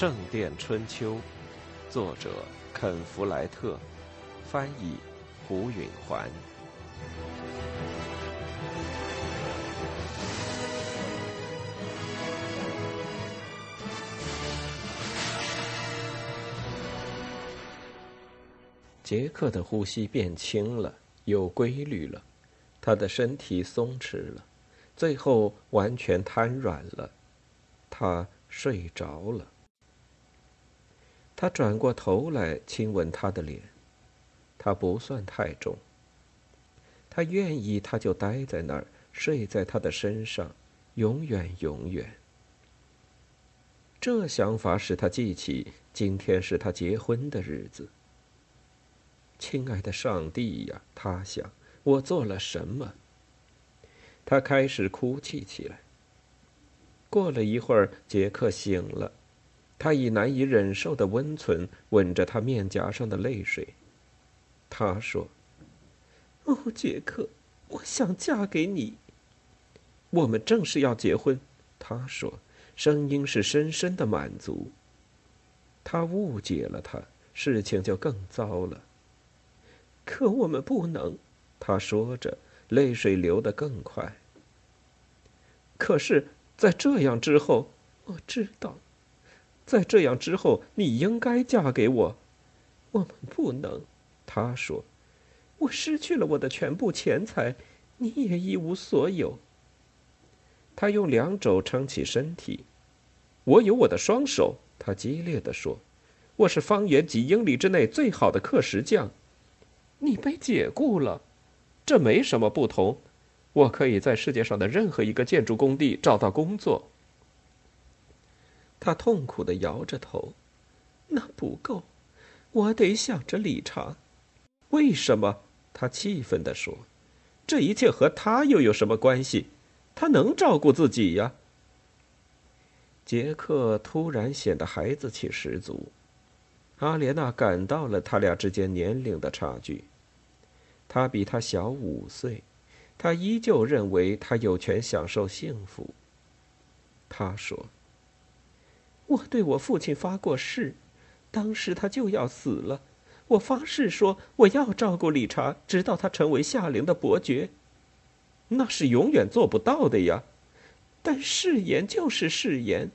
圣殿春秋》，作者肯·弗莱特，翻译胡允环。杰克的呼吸变轻了，有规律了，他的身体松弛了，最后完全瘫软了，他睡着了。他转过头来亲吻她的脸，他不算太重。他愿意，他就待在那儿，睡在他的身上，永远永远。这想法使他记起今天是他结婚的日子。亲爱的上帝呀，他想，我做了什么？他开始哭泣起来。过了一会儿，杰克醒了，他以难以忍受的温存吻着他面颊上的泪水。他说：“哦，杰克，我想嫁给你。我们正是要结婚。”他说，声音是深深的满足。他误解了他，事情就更糟了。可我们不能，他说着，泪水流得更快。可是，在这样之后，我知道，在这样之后，你应该嫁给我。我们不能，他说，我失去了我的全部钱财，你也一无所有。他用两肘撑起身体，我有我的双手。他激烈地说：“我是方圆几英里之内最好的刻石匠。”你被解雇了，这没什么不同。我可以在世界上的任何一个建筑工地找到工作。他痛苦的摇着头，那不够，我得想着理查。为什么？他气愤地说：“这一切和他又有什么关系？他能照顾自己呀。”杰克突然显得孩子气十足。阿莲娜感到了他俩之间年龄的差距。他比他小五岁，他依旧认为他有权享受幸福。他说：“我对我父亲发过誓，当时他就要死了。我发誓说我要照顾理查，直到他成为夏灵的伯爵。那是永远做不到的呀。但誓言就是誓言。”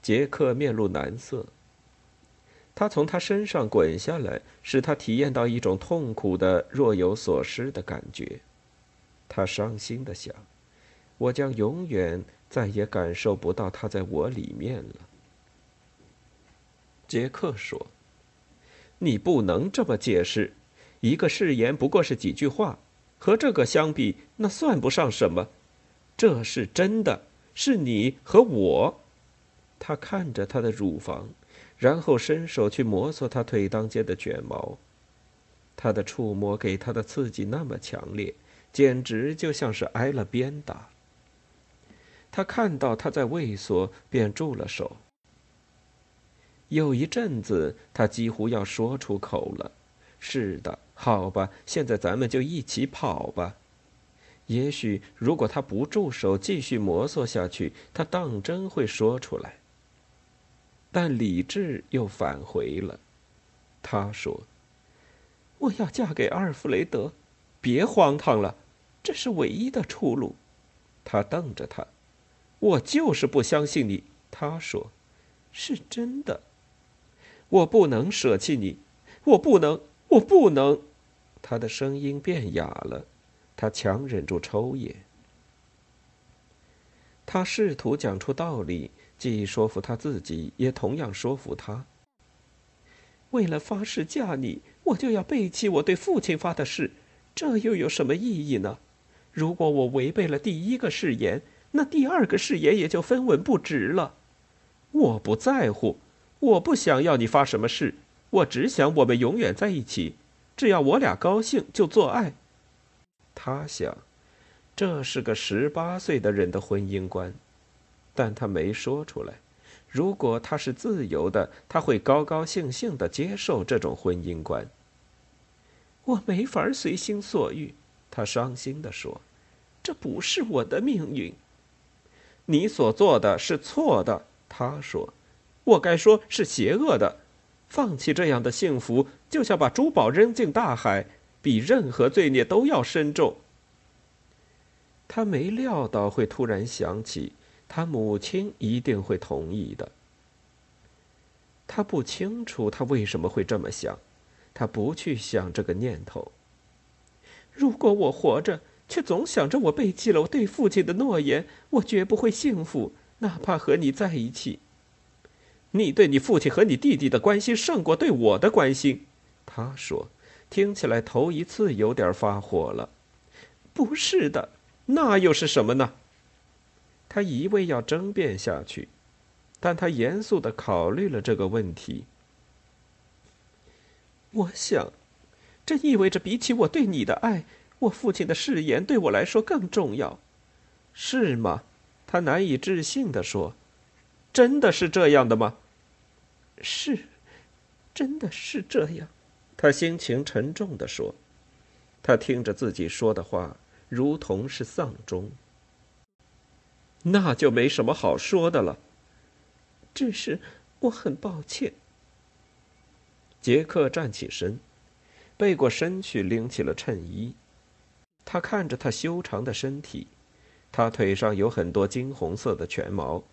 杰克面露难色。他从他身上滚下来，使他体验到一种痛苦的若有所失的感觉。他伤心的想：“我将永远再也感受不到他在我里面了。”杰克说：“你不能这么解释，一个誓言不过是几句话，和这个相比，那算不上什么。这是真的，是你和我。”他看着他的乳房。然后伸手去摩挲他腿当间的卷毛，他的触摸给他的刺激那么强烈，简直就像是挨了鞭打。他看到他在畏缩，便住了手。有一阵子，他几乎要说出口了：“是的，好吧，现在咱们就一起跑吧。”也许，如果他不住手，继续摩挲下去，他当真会说出来。但理智又返回了。他说：“我要嫁给阿尔弗雷德，别荒唐了，这是唯一的出路。”他瞪着他：“我就是不相信你。”他说：“是真的，我不能舍弃你，我不能，我不能。”他的声音变哑了，他强忍住抽噎。他试图讲出道理。既说服他自己，也同样说服他。为了发誓嫁你，我就要背弃我对父亲发的誓，这又有什么意义呢？如果我违背了第一个誓言，那第二个誓言也就分文不值了。我不在乎，我不想要你发什么誓，我只想我们永远在一起，只要我俩高兴就做爱。他想，这是个十八岁的人的婚姻观。但他没说出来。如果他是自由的，他会高高兴兴的接受这种婚姻观。我没法随心所欲，他伤心的说：“这不是我的命运。”你所做的是错的，他说：“我该说是邪恶的。放弃这样的幸福，就像把珠宝扔进大海，比任何罪孽都要深重。他没料到会突然想起，他母亲一定会同意的。他不清楚他为什么会这么想，他不去想这个念头。如果我活着，却总想着我背弃了我对父亲的诺言，我绝不会幸福，哪怕和你在一起。你对你父亲和你弟弟的关心胜过对我的关心，他说，听起来头一次有点发火了。不是的，那又是什么呢？他一味要争辩下去，但他严肃的考虑了这个问题。我想，这意味着比起我对你的爱，我父亲的誓言对我来说更重要，是吗？他难以置信的说。真的是这样的吗？是，真的是这样。他心情沉重的说：“他听着自己说的话，如同是丧钟。那就没什么好说的了。只是我很抱歉。”杰克站起身，背过身去拎起了衬衣。他看着他修长的身体，他腿上有很多金红色的全毛。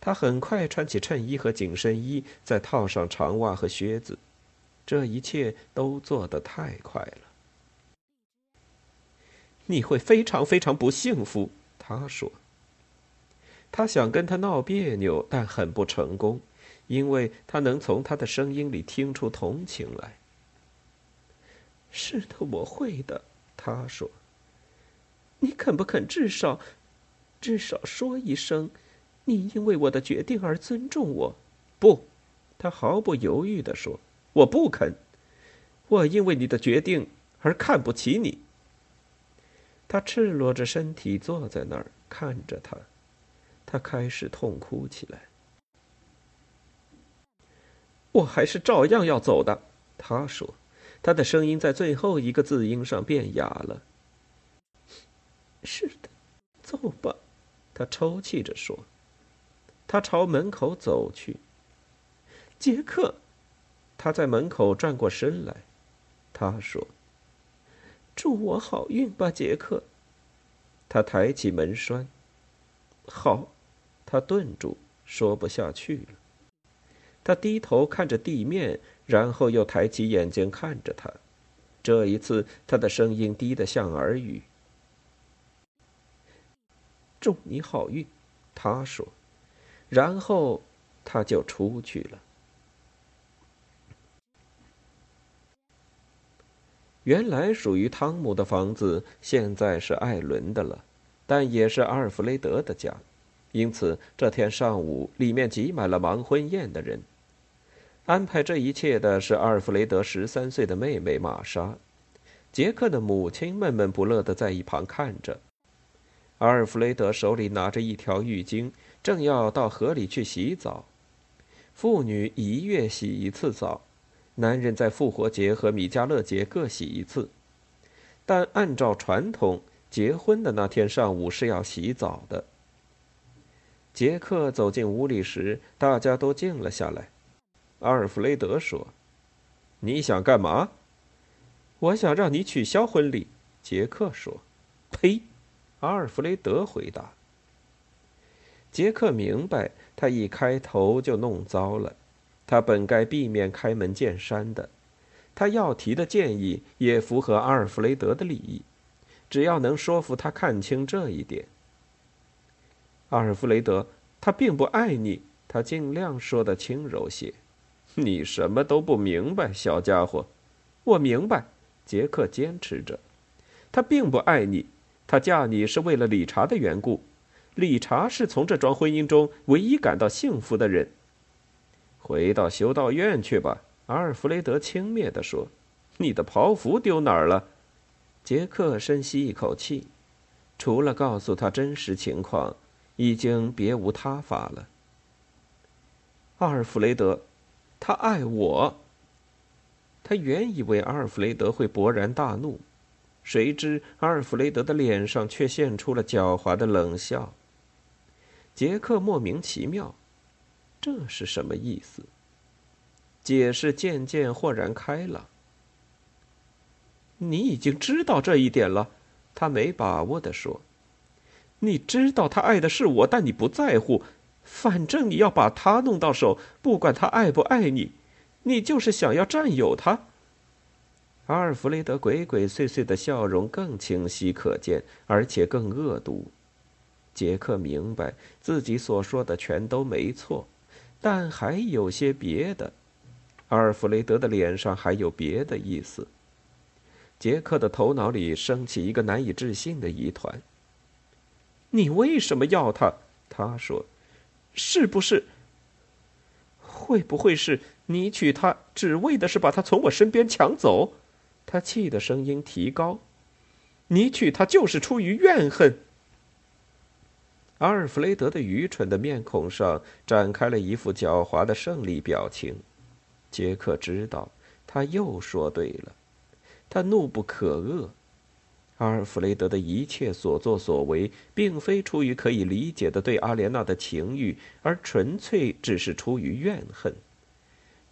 他很快穿起衬衣和紧身衣，再套上长袜和靴子，这一切都做得太快了。你会非常非常不幸福，他说。他想跟他闹别扭，但很不成功，因为他能从他的声音里听出同情来。是的，我会的，他说。你肯不肯至少，至少说一声？你因为我的决定而尊重我，不？他毫不犹豫地说：“我不肯。我因为你的决定而看不起你。”他赤裸着身体坐在那儿看着他，他开始痛哭起来。我还是照样要走的，他说，他的声音在最后一个字音上变哑了。是的，走吧，他抽泣着说。他朝门口走去。杰克，他在门口转过身来，他说：“祝我好运吧，杰克。”他抬起门栓。好，他顿住，说不下去了。他低头看着地面，然后又抬起眼睛看着他。这一次，他的声音低得像耳语。“祝你好运。”他说。然后，他就出去了。原来属于汤姆的房子，现在是艾伦的了，但也是阿尔弗雷德的家，因此这天上午里面挤满了忙婚宴的人。安排这一切的是阿尔弗雷德十三岁的妹妹玛莎，杰克的母亲闷闷不乐的在一旁看着。阿尔弗雷德手里拿着一条浴巾。正要到河里去洗澡，妇女一月洗一次澡，男人在复活节和米迦勒节各洗一次。但按照传统，结婚的那天上午是要洗澡的。杰克走进屋里时，大家都静了下来。阿尔弗雷德说：“你想干嘛？”“我想让你取消婚礼。”杰克说。“呸！”阿尔弗雷德回答。杰克明白，他一开头就弄糟了。他本该避免开门见山的。他要提的建议也符合阿尔弗雷德的利益，只要能说服他看清这一点。阿尔弗雷德，他并不爱你。他尽量说的轻柔些。你什么都不明白，小家伙。我明白，杰克坚持着。他并不爱你。他嫁你是为了理查的缘故。理查是从这桩婚姻中唯一感到幸福的人。回到修道院去吧，阿尔弗雷德轻蔑地说。“你的袍服丢哪儿了？”杰克深吸一口气，除了告诉他真实情况，已经别无他法了。阿尔弗雷德，他爱我。他原以为阿尔弗雷德会勃然大怒，谁知阿尔弗雷德的脸上却现出了狡猾的冷笑。杰克莫名其妙，这是什么意思？解释渐渐豁然开朗。你已经知道这一点了，他没把握的说。你知道他爱的是我，但你不在乎。反正你要把他弄到手，不管他爱不爱你，你就是想要占有他。阿尔弗雷德鬼鬼祟祟的笑容更清晰可见，而且更恶毒。杰克明白自己所说的全都没错，但还有些别的。阿尔弗雷德的脸上还有别的意思。杰克的头脑里升起一个难以置信的疑团。你为什么要他？他说：“是不是？会不会是你娶她只为的是把她从我身边抢走？”他气的声音提高：“你娶她就是出于怨恨。”阿尔弗雷德的愚蠢的面孔上展开了一副狡猾的胜利表情。杰克知道，他又说对了。他怒不可遏。阿尔弗雷德的一切所作所为，并非出于可以理解的对阿莲娜的情欲，而纯粹只是出于怨恨。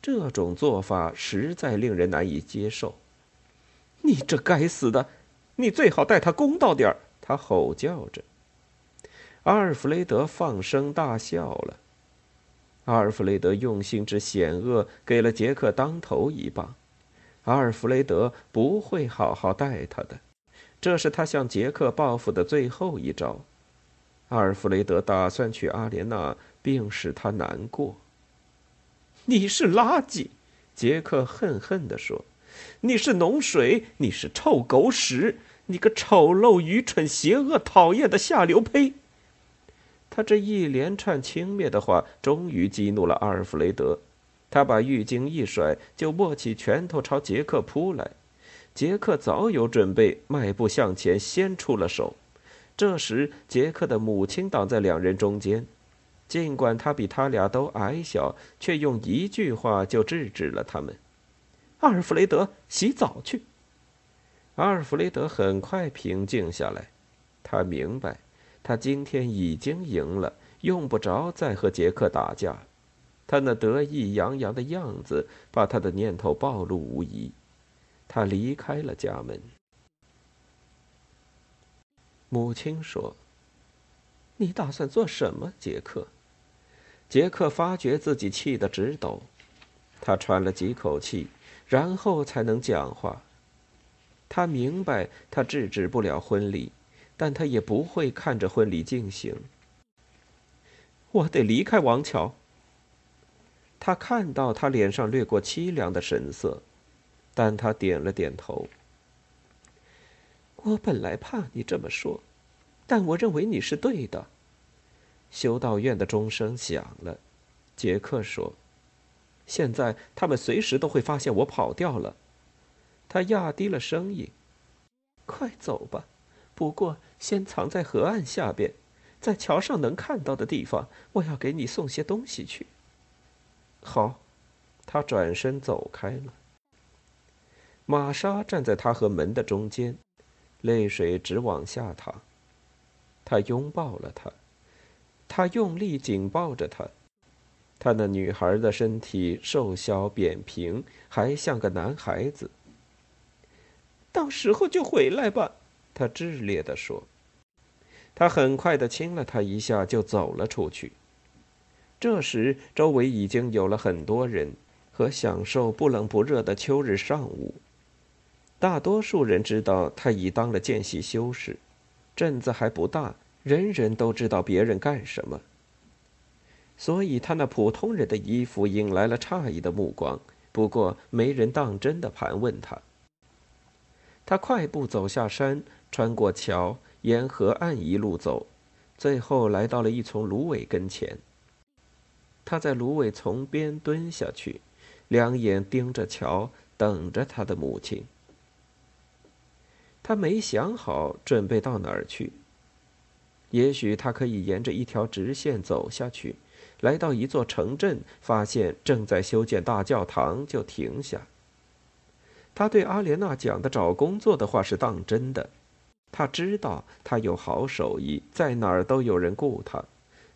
这种做法实在令人难以接受。你这该死的！你最好待他公道点儿！他吼叫着。阿尔弗雷德放声大笑了。阿尔弗雷德用心之险恶，给了杰克当头一棒。阿尔弗雷德不会好好待他的。这是他向杰克报复的最后一招。阿尔弗雷德打算娶阿莲娜，并使她难过。你是垃圾，杰克恨恨地说：“你是脓水，你是臭狗屎，你个丑陋、愚蠢、邪恶、讨厌的下流胚！”他这一连串轻蔑的话，终于激怒了阿尔弗雷德。他把浴巾一甩，就握起拳头朝杰克扑来。杰克早有准备，迈步向前，先出了手。这时，杰克的母亲挡在两人中间，尽管他比他俩都矮小，却用一句话就制止了他们：“阿尔弗雷德，洗澡去。”阿尔弗雷德很快平静下来，他明白，他今天已经赢了，用不着再和杰克打架。他那得意洋洋的样子，把他的念头暴露无遗。他离开了家门。母亲说：“你打算做什么，杰克？”杰克发觉自己气得直抖，他喘了几口气，然后才能讲话。他明白他制止不了婚礼，但他也不会看着婚礼进行。我得离开王桥。他看到他脸上掠过凄凉的神色。但他点了点头。我本来怕你这么说，但我认为你是对的。修道院的钟声响了，杰克说：“现在他们随时都会发现我跑掉了。”他压低了声音：“快走吧，不过先藏在河岸下边，在桥上能看到的地方。我要给你送些东西去。”好，他转身走开了。玛莎站在他和门的中间，泪水直往下淌。他拥抱了她，他用力紧抱着她。他那女孩的身体瘦小扁平，还像个男孩子。到时候就回来吧，他炽烈地说。他很快地亲了她一下，就走了出去。这时，周围已经有了很多人，和享受不冷不热的秋日上午。大多数人知道他已当了见习修士，镇子还不大，人人都知道别人干什么。所以他那普通人的衣服引来了诧异的目光，不过没人当真的盘问他。他快步走下山，穿过桥，沿河岸一路走，最后来到了一丛芦苇跟前。他在芦苇丛边蹲下去，两眼盯着桥，等着他的母亲。他没想好准备到哪儿去。也许他可以沿着一条直线走下去，来到一座城镇，发现正在修建大教堂，就停下。他对阿莲娜讲的找工作的话是当真的。他知道他有好手艺，在哪儿都有人雇他，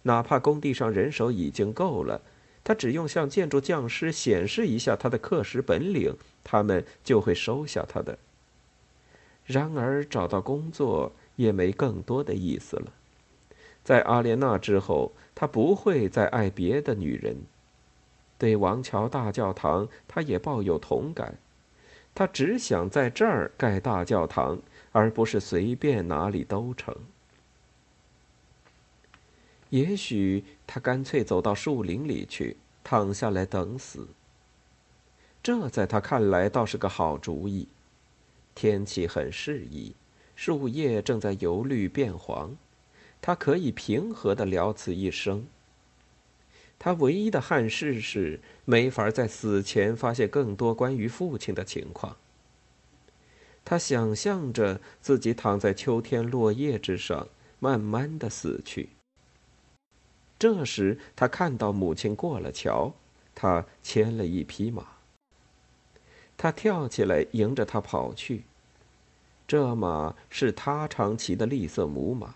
哪怕工地上人手已经够了，他只用向建筑匠师显示一下他的刻石本领，他们就会收下他的。然而，找到工作也没更多的意思了。在阿莲娜之后，他不会再爱别的女人。对王桥大教堂，他也抱有同感。他只想在这儿盖大教堂，而不是随便哪里都成。也许他干脆走到树林里去，躺下来等死。这在他看来倒是个好主意。天气很适宜，树叶正在由绿变黄，他可以平和的了此一生。他唯一的憾事是没法在死前发现更多关于父亲的情况。他想象着自己躺在秋天落叶之上，慢慢的死去。这时，他看到母亲过了桥，他牵了一匹马。他跳起来，迎着他跑去。这马是他常骑的栗色母马。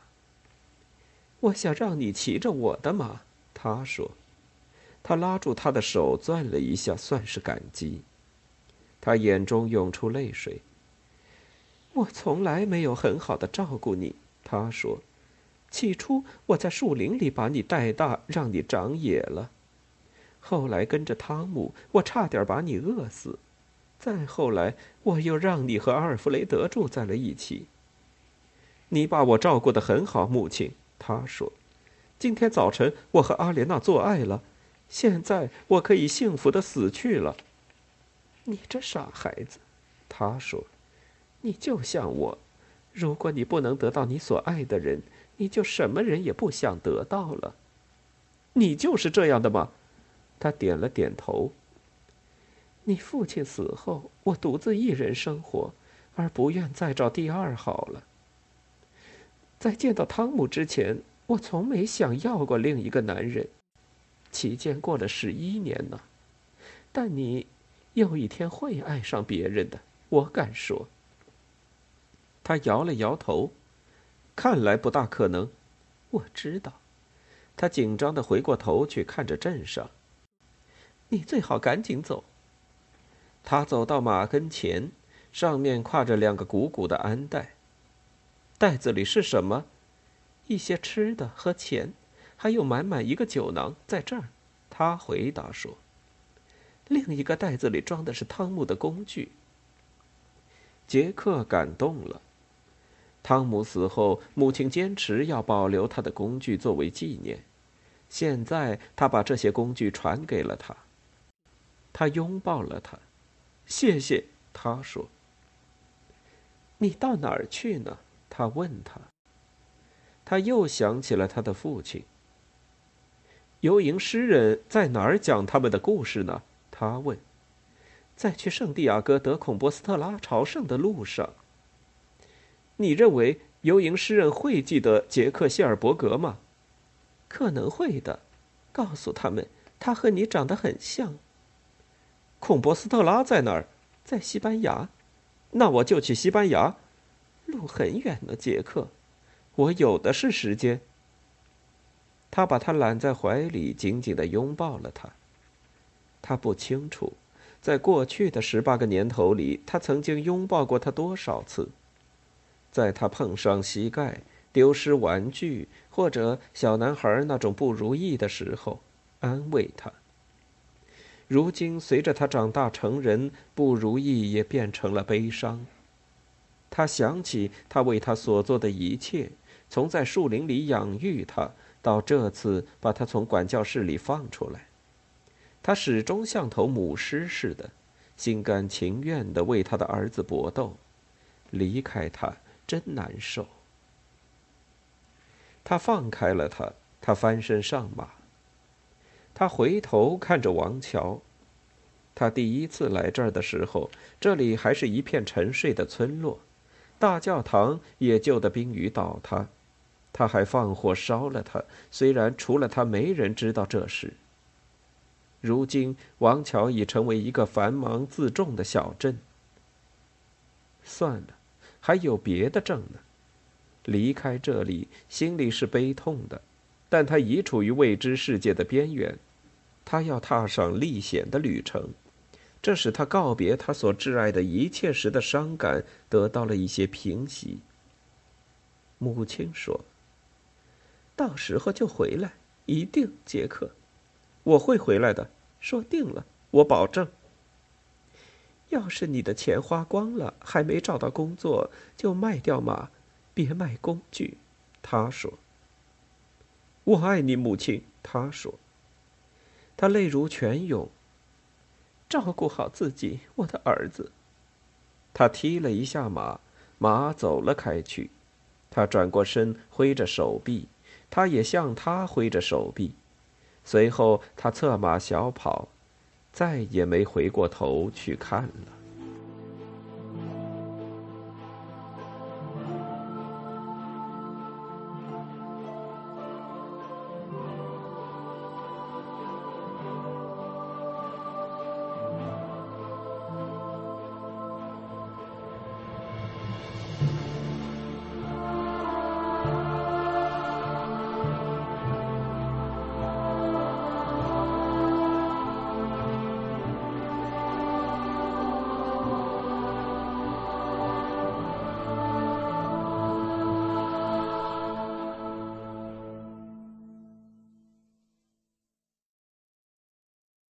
我想让你骑着我的马，他说。他拉住他的手，攥了一下，算是感激。他眼中涌出泪水。我从来没有很好的照顾你，他说。起初我在树林里把你带大，让你长野了。后来跟着汤姆，我差点把你饿死。再后来，我又让你和阿尔弗雷德住在了一起。你把我照顾得很好，母亲。他说：“今天早晨我和阿莲娜做爱了，现在我可以幸福的死去了。”你这傻孩子，他说：“你就像我，如果你不能得到你所爱的人，你就什么人也不想得到了。你就是这样的吗？”他点了点头。你父亲死后，我独自一人生活，而不愿再找第二好了。在见到汤姆之前，我从没想要过另一个男人。期间过了十一年呢，但你有一天会爱上别人的，我敢说。他摇了摇头，看来不大可能。我知道。他紧张的回过头去看着镇上。你最好赶紧走。他走到马跟前，上面挎着两个鼓鼓的鞍袋。袋子里是什么？一些吃的和钱，还有满满一个酒囊，在这儿。他回答说：“另一个袋子里装的是汤姆的工具。”杰克感动了。汤姆死后，母亲坚持要保留他的工具作为纪念。现在，他把这些工具传给了他。他拥抱了他。谢谢，他说。你到哪儿去呢？他问他。他又想起了他的父亲。游吟诗人在哪儿讲他们的故事呢？他问。在去圣地亚哥德孔波斯特拉朝圣的路上。你认为游吟诗人会记得杰克谢尔伯格吗？可能会的。告诉他们，他和你长得很像。孔博斯特拉在哪儿？在西班牙。那我就去西班牙。路很远呢，杰克。我有的是时间。他把他揽在怀里，紧紧的拥抱了他。他不清楚，在过去的十八个年头里，他曾经拥抱过他多少次。在他碰伤膝盖、丢失玩具或者小男孩那种不如意的时候，安慰他。如今，随着他长大成人，不如意也变成了悲伤。他想起他为他所做的一切，从在树林里养育他，到这次把他从管教室里放出来，他始终像头母狮似的，心甘情愿地为他的儿子搏斗。离开他真难受。他放开了他，他翻身上马。他回头看着王桥。他第一次来这儿的时候，这里还是一片沉睡的村落，大教堂也旧的濒于倒塌。他还放火烧了它，虽然除了他没人知道这事。如今，王桥已成为一个繁忙自重的小镇。算了，还有别的证呢。离开这里，心里是悲痛的。但他已处于未知世界的边缘，他要踏上历险的旅程，这使他告别他所挚爱的一切时的伤感得到了一些平息。母亲说：“到时候就回来，一定，杰克，我会回来的，说定了，我保证。要是你的钱花光了，还没找到工作，就卖掉马，别卖工具。”他说。“我爱你，母亲。”他说。他泪如泉涌。照顾好自己，我的儿子。他踢了一下马，马走了开去。他转过身，挥着手臂，他也向他挥着手臂。随后，他策马小跑，再也没回过头去看了。